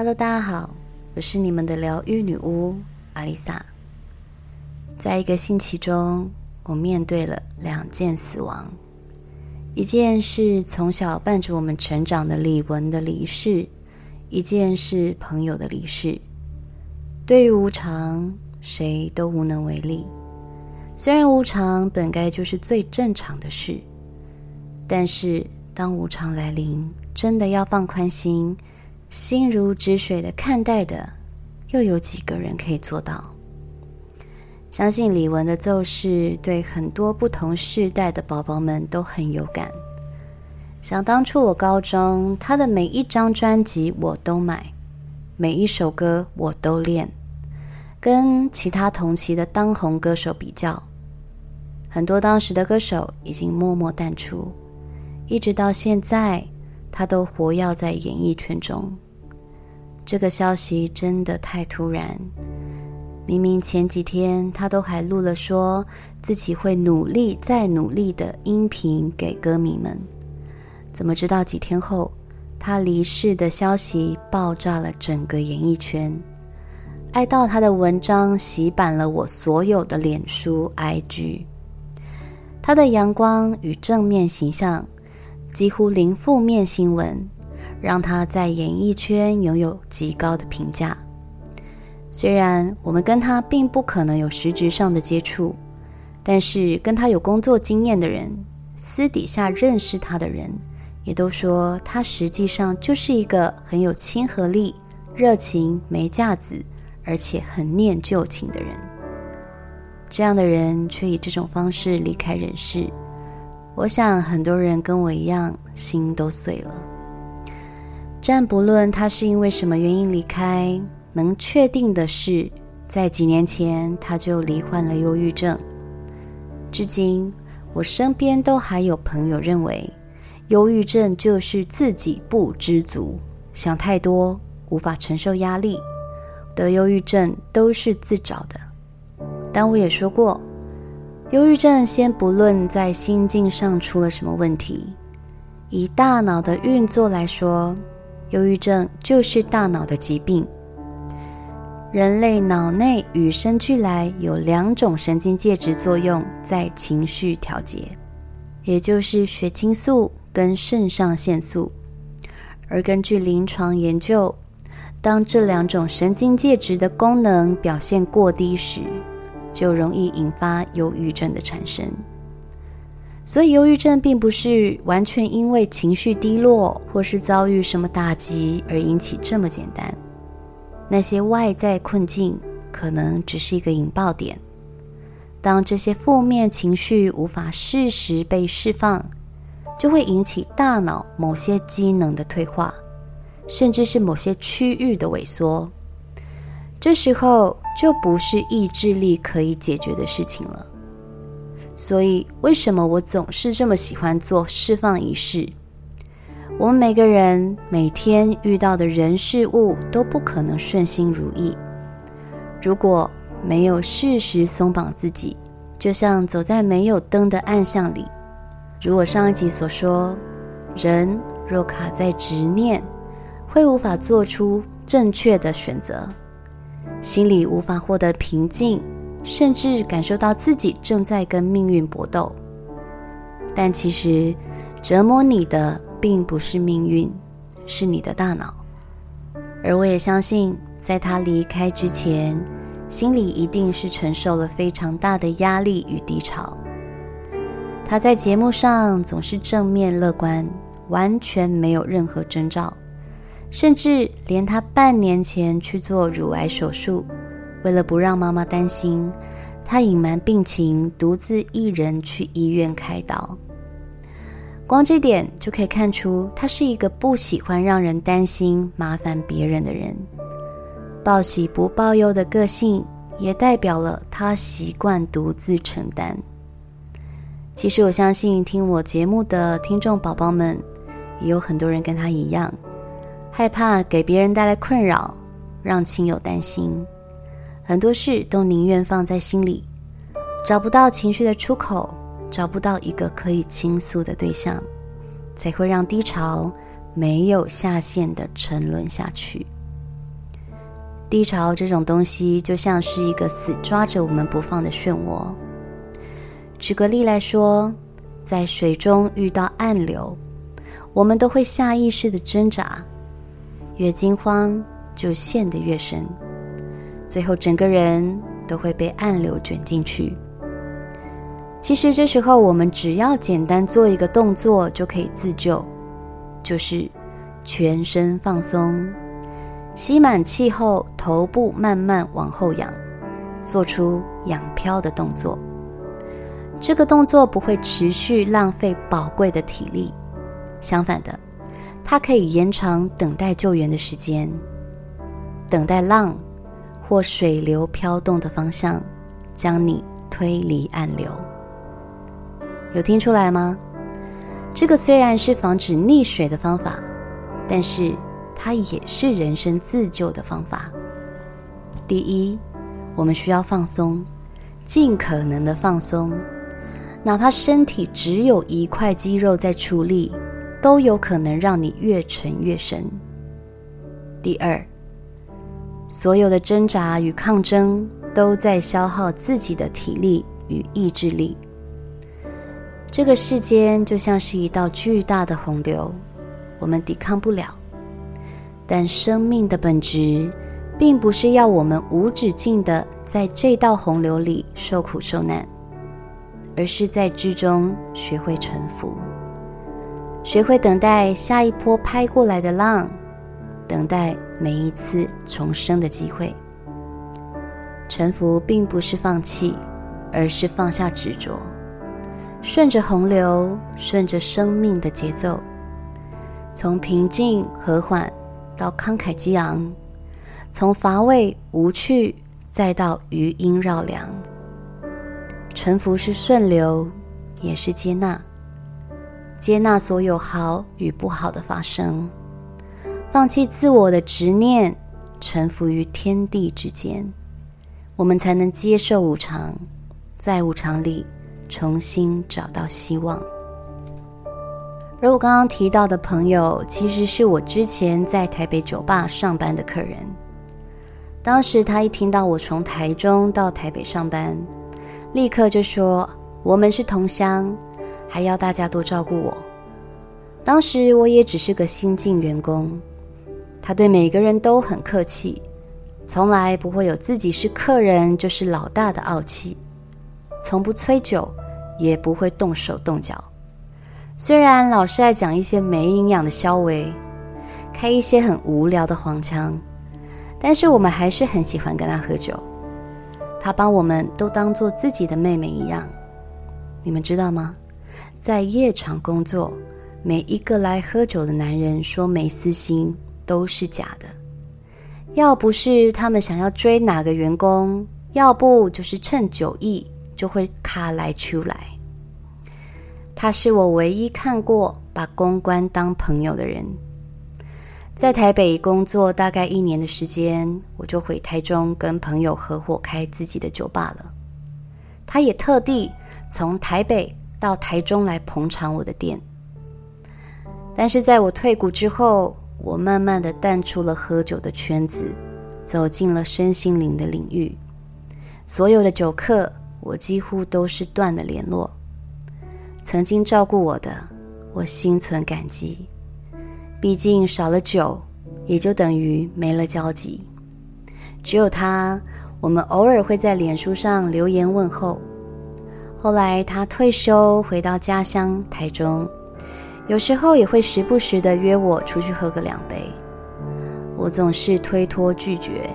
Hello，大家好，我是你们的疗愈女巫阿丽萨。在一个星期中，我面对了两件死亡，一件是从小伴着我们成长的李玟的离世，一件是朋友的离世。对于无常，谁都无能为力。虽然无常本该就是最正常的事，但是当无常来临，真的要放宽心。心如止水的看待的，又有几个人可以做到？相信李玟的骤逝对很多不同世代的宝宝们都很有感。想当初我高中，他的每一张专辑我都买，每一首歌我都练，跟其他同期的当红歌手比较，很多当时的歌手已经默默淡出，一直到现在。他都活跃在演艺圈中，这个消息真的太突然。明明前几天他都还录了说自己会努力再努力的音频给歌迷们，怎么知道几天后他离世的消息爆炸了整个演艺圈？哀悼他的文章洗版了我所有的脸书、IG，他的阳光与正面形象。几乎零负面新闻，让他在演艺圈拥有极高的评价。虽然我们跟他并不可能有实质上的接触，但是跟他有工作经验的人，私底下认识他的人，也都说他实际上就是一个很有亲和力、热情、没架子，而且很念旧情的人。这样的人却以这种方式离开人世。我想很多人跟我一样，心都碎了。暂不论他是因为什么原因离开，能确定的是，在几年前他就罹患了忧郁症。至今，我身边都还有朋友认为，忧郁症就是自己不知足，想太多，无法承受压力，得忧郁症都是自找的。但我也说过。忧郁症先不论在心境上出了什么问题，以大脑的运作来说，忧郁症就是大脑的疾病。人类脑内与生俱来有两种神经介质作用在情绪调节，也就是血清素跟肾上腺素。而根据临床研究，当这两种神经介质的功能表现过低时，就容易引发忧郁症的产生，所以忧郁症并不是完全因为情绪低落或是遭遇什么打击而引起这么简单。那些外在困境可能只是一个引爆点，当这些负面情绪无法适时被释放，就会引起大脑某些机能的退化，甚至是某些区域的萎缩。这时候就不是意志力可以解决的事情了。所以，为什么我总是这么喜欢做释放仪式？我们每个人每天遇到的人事物都不可能顺心如意。如果没有适时松绑自己，就像走在没有灯的暗巷里。如我上一集所说，人若卡在执念，会无法做出正确的选择。心里无法获得平静，甚至感受到自己正在跟命运搏斗。但其实，折磨你的并不是命运，是你的大脑。而我也相信，在他离开之前，心里一定是承受了非常大的压力与低潮。他在节目上总是正面乐观，完全没有任何征兆。甚至连他半年前去做乳癌手术，为了不让妈妈担心，他隐瞒病情，独自一人去医院开刀。光这点就可以看出，他是一个不喜欢让人担心、麻烦别人的人。报喜不报忧的个性，也代表了他习惯独自承担。其实我相信，听我节目的听众宝宝们，也有很多人跟他一样。害怕给别人带来困扰，让亲友担心，很多事都宁愿放在心里，找不到情绪的出口，找不到一个可以倾诉的对象，才会让低潮没有下限的沉沦下去。低潮这种东西就像是一个死抓着我们不放的漩涡。举个例来说，在水中遇到暗流，我们都会下意识的挣扎，越惊慌就陷得越深，最后整个人都会被暗流卷进去。其实这时候我们只要简单做一个动作就可以自救，就是全身放松。吸满气后，头部慢慢往后仰，做出仰漂的动作。这个动作不会持续浪费宝贵的体力，相反的，它可以延长等待救援的时间，等待浪或水流飘动的方向，将你推离暗流。有听出来吗？这个虽然是防止溺水的方法，但是。它也是人生自救的方法。第一，我们需要放松，尽可能的放松，哪怕身体只有一块肌肉在出力，都有可能让你越沉越深。第二，所有的挣扎与抗争都在消耗自己的体力与意志力。这个世间就像是一道巨大的洪流，我们抵抗不了。但生命的本质，并不是要我们无止境的在这道洪流里受苦受难，而是在之中学会臣服，学会等待下一波拍过来的浪，等待每一次重生的机会。沉浮并不是放弃，而是放下执着，顺着洪流，顺着生命的节奏，从平静和缓。到慷慨激昂，从乏味无趣，再到余音绕梁。沉浮是顺流，也是接纳，接纳所有好与不好的发生，放弃自我的执念，臣服于天地之间，我们才能接受无常，在无常里重新找到希望。而我刚刚提到的朋友，其实是我之前在台北酒吧上班的客人。当时他一听到我从台中到台北上班，立刻就说：“我们是同乡，还要大家多照顾我。”当时我也只是个新进员工，他对每个人都很客气，从来不会有自己是客人就是老大的傲气，从不催酒，也不会动手动脚。虽然老是爱讲一些没营养的消维，开一些很无聊的黄腔，但是我们还是很喜欢跟他喝酒。他把我们都当做自己的妹妹一样。你们知道吗？在夜场工作，每一个来喝酒的男人说没私心都是假的。要不是他们想要追哪个员工，要不就是趁酒意就会卡来出来。他是我唯一看过把公关当朋友的人。在台北工作大概一年的时间，我就回台中跟朋友合伙开自己的酒吧了。他也特地从台北到台中来捧场我的店。但是在我退股之后，我慢慢的淡出了喝酒的圈子，走进了身心灵的领域。所有的酒客，我几乎都是断了联络。曾经照顾我的，我心存感激。毕竟少了酒，也就等于没了交集。只有他，我们偶尔会在脸书上留言问候。后来他退休回到家乡台中，有时候也会时不时的约我出去喝个两杯。我总是推脱拒绝，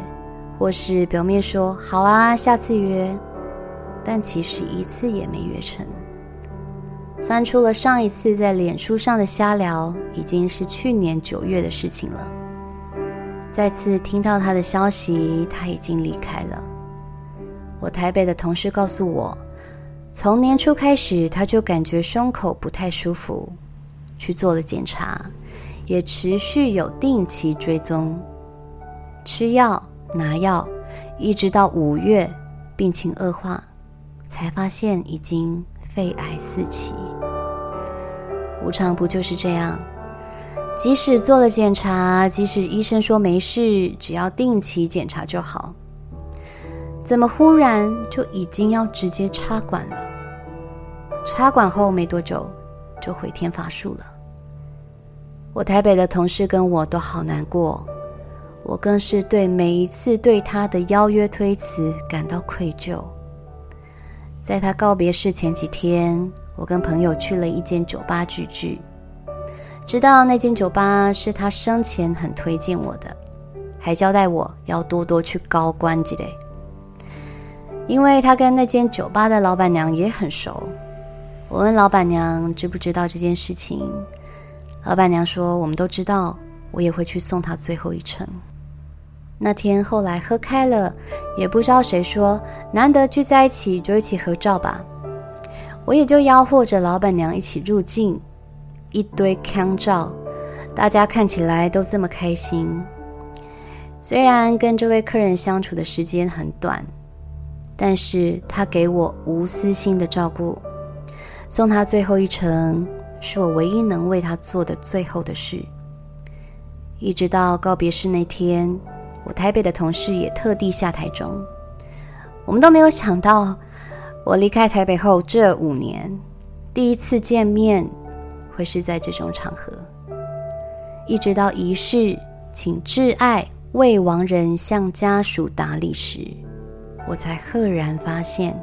或是表面说好啊，下次约，但其实一次也没约成。翻出了上一次在脸书上的瞎聊，已经是去年九月的事情了。再次听到他的消息，他已经离开了。我台北的同事告诉我，从年初开始他就感觉胸口不太舒服，去做了检查，也持续有定期追踪，吃药拿药，一直到五月病情恶化，才发现已经肺癌四期。无常不就是这样？即使做了检查，即使医生说没事，只要定期检查就好，怎么忽然就已经要直接插管了？插管后没多久就回天乏术了。我台北的同事跟我都好难过，我更是对每一次对他的邀约推辞感到愧疚。在他告别式前几天，我跟朋友去了一间酒吧聚聚。知道那间酒吧是他生前很推荐我的，还交代我要多多去高官之类。因为他跟那间酒吧的老板娘也很熟，我问老板娘知不知道这件事情，老板娘说我们都知道，我也会去送他最后一程。那天后来喝开了，也不知道谁说难得聚在一起就一起合照吧，我也就吆喝着老板娘一起入镜。一堆康照，大家看起来都这么开心。虽然跟这位客人相处的时间很短，但是他给我无私心的照顾，送他最后一程，是我唯一能为他做的最后的事。一直到告别式那天，我台北的同事也特地下台中，我们都没有想到，我离开台北后这五年，第一次见面。会是在这种场合，一直到仪式请挚爱为亡人向家属打理时，我才赫然发现，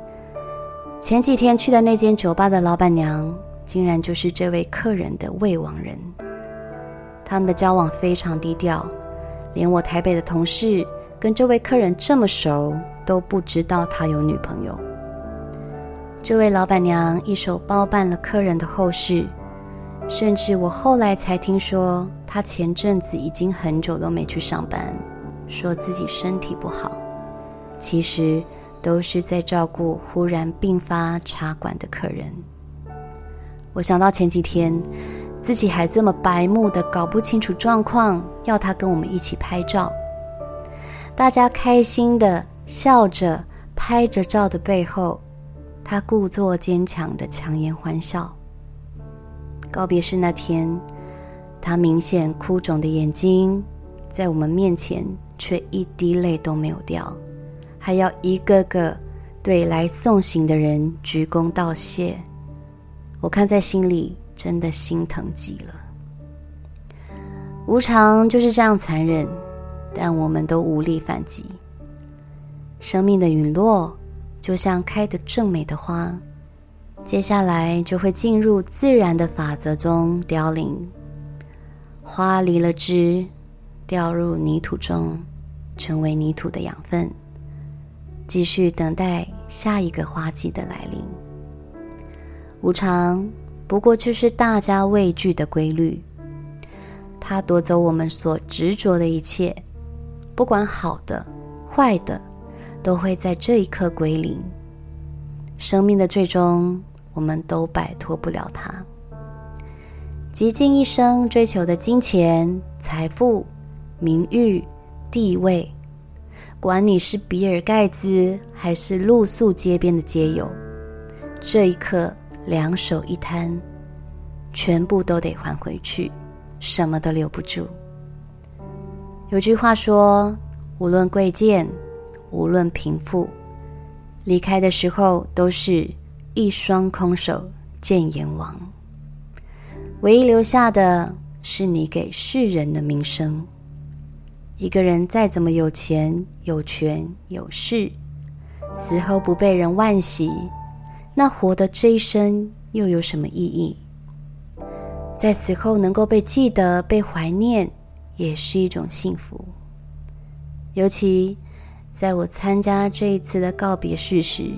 前几天去的那间酒吧的老板娘，竟然就是这位客人的未亡人。他们的交往非常低调，连我台北的同事跟这位客人这么熟，都不知道他有女朋友。这位老板娘一手包办了客人的后事。甚至我后来才听说，他前阵子已经很久都没去上班，说自己身体不好，其实都是在照顾忽然病发插管的客人。我想到前几天自己还这么白目的搞不清楚状况，要他跟我们一起拍照，大家开心的笑着拍着照的背后，他故作坚强的强颜欢笑。告别式那天，他明显哭肿的眼睛，在我们面前却一滴泪都没有掉，还要一个个对来送行的人鞠躬道谢。我看在心里，真的心疼极了。无常就是这样残忍，但我们都无力反击。生命的陨落，就像开得正美的花。接下来就会进入自然的法则中凋零，花离了枝，掉入泥土中，成为泥土的养分，继续等待下一个花季的来临。无常不过就是大家畏惧的规律，它夺走我们所执着的一切，不管好的、坏的，都会在这一刻归零。生命的最终。我们都摆脱不了它，极尽一生追求的金钱、财富、名誉、地位，管你是比尔盖茨还是露宿街边的街友，这一刻两手一摊，全部都得还回去，什么都留不住。有句话说：无论贵贱，无论贫富，离开的时候都是。一双空手见阎王，唯一留下的是你给世人的名声。一个人再怎么有钱、有权、有势，死后不被人惋惜，那活的这一生又有什么意义？在死后能够被记得、被怀念，也是一种幸福。尤其在我参加这一次的告别式时。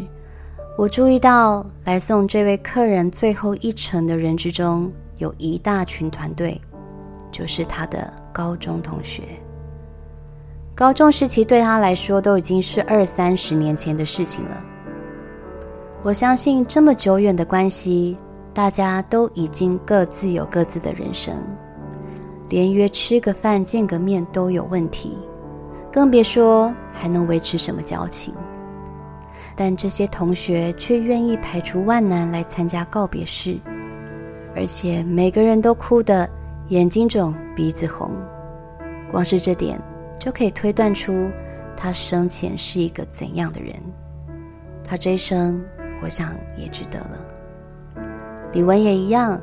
我注意到，来送这位客人最后一程的人之中，有一大群团队，就是他的高中同学。高中时期对他来说，都已经是二三十年前的事情了。我相信，这么久远的关系，大家都已经各自有各自的人生，连约吃个饭、见个面都有问题，更别说还能维持什么交情。但这些同学却愿意排除万难来参加告别式，而且每个人都哭得眼睛肿，鼻子红，光是这点就可以推断出他生前是一个怎样的人。他这一生，我想也值得了。李玟也一样，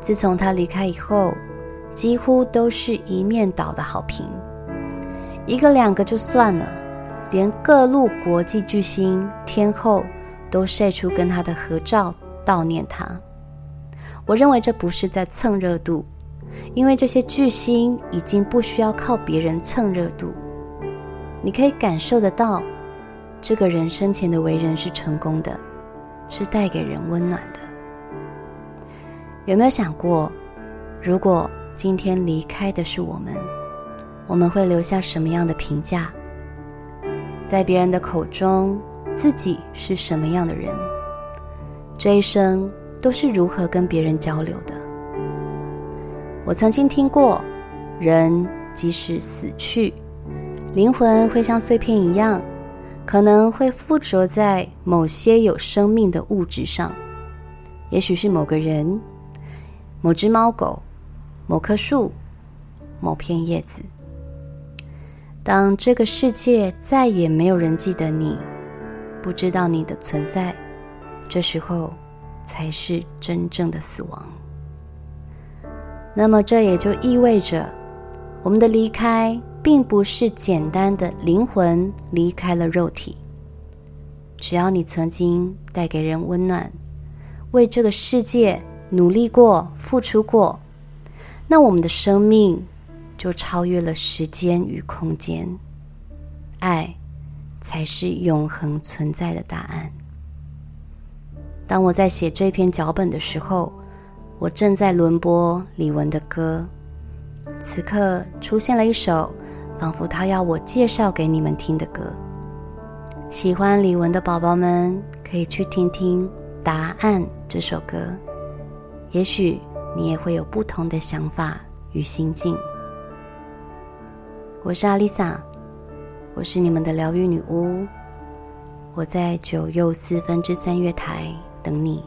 自从他离开以后，几乎都是一面倒的好评，一个两个就算了，连各路国际巨星、天后都晒出跟他的合照悼念他。我认为这不是在蹭热度，因为这些巨星已经不需要靠别人蹭热度。你可以感受得到，这个人生前的为人是成功的，是带给人温暖的。有没有想过，如果今天离开的是我们，我们会留下什么样的评价？在别人的口中，自己是什么样的人？这一生。都是如何跟别人交流的？我曾经听过，人即使死去，灵魂会像碎片一样，可能会附着在某些有生命的物质上，也许是某个人、某只猫狗、某棵树、某片叶子。当这个世界再也没有人记得你，不知道你的存在，这时候。才是真正的死亡。那么，这也就意味着，我们的离开并不是简单的灵魂离开了肉体。只要你曾经带给人温暖，为这个世界努力过、付出过，那我们的生命就超越了时间与空间。爱才是永恒存在的答案。当我在写这篇脚本的时候，我正在轮播李玟的歌。此刻出现了一首，仿佛他要我介绍给你们听的歌。喜欢李玟的宝宝们可以去听听《答案》这首歌，也许你也会有不同的想法与心境。我是阿丽萨，我是你们的疗愈女巫，我在九又四分之三月台。等你。